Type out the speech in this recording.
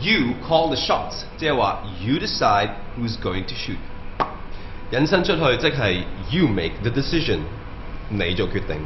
you call the shots，即係話 you decide who's going to shoot。引申出去即係 you make the decision，你做決定。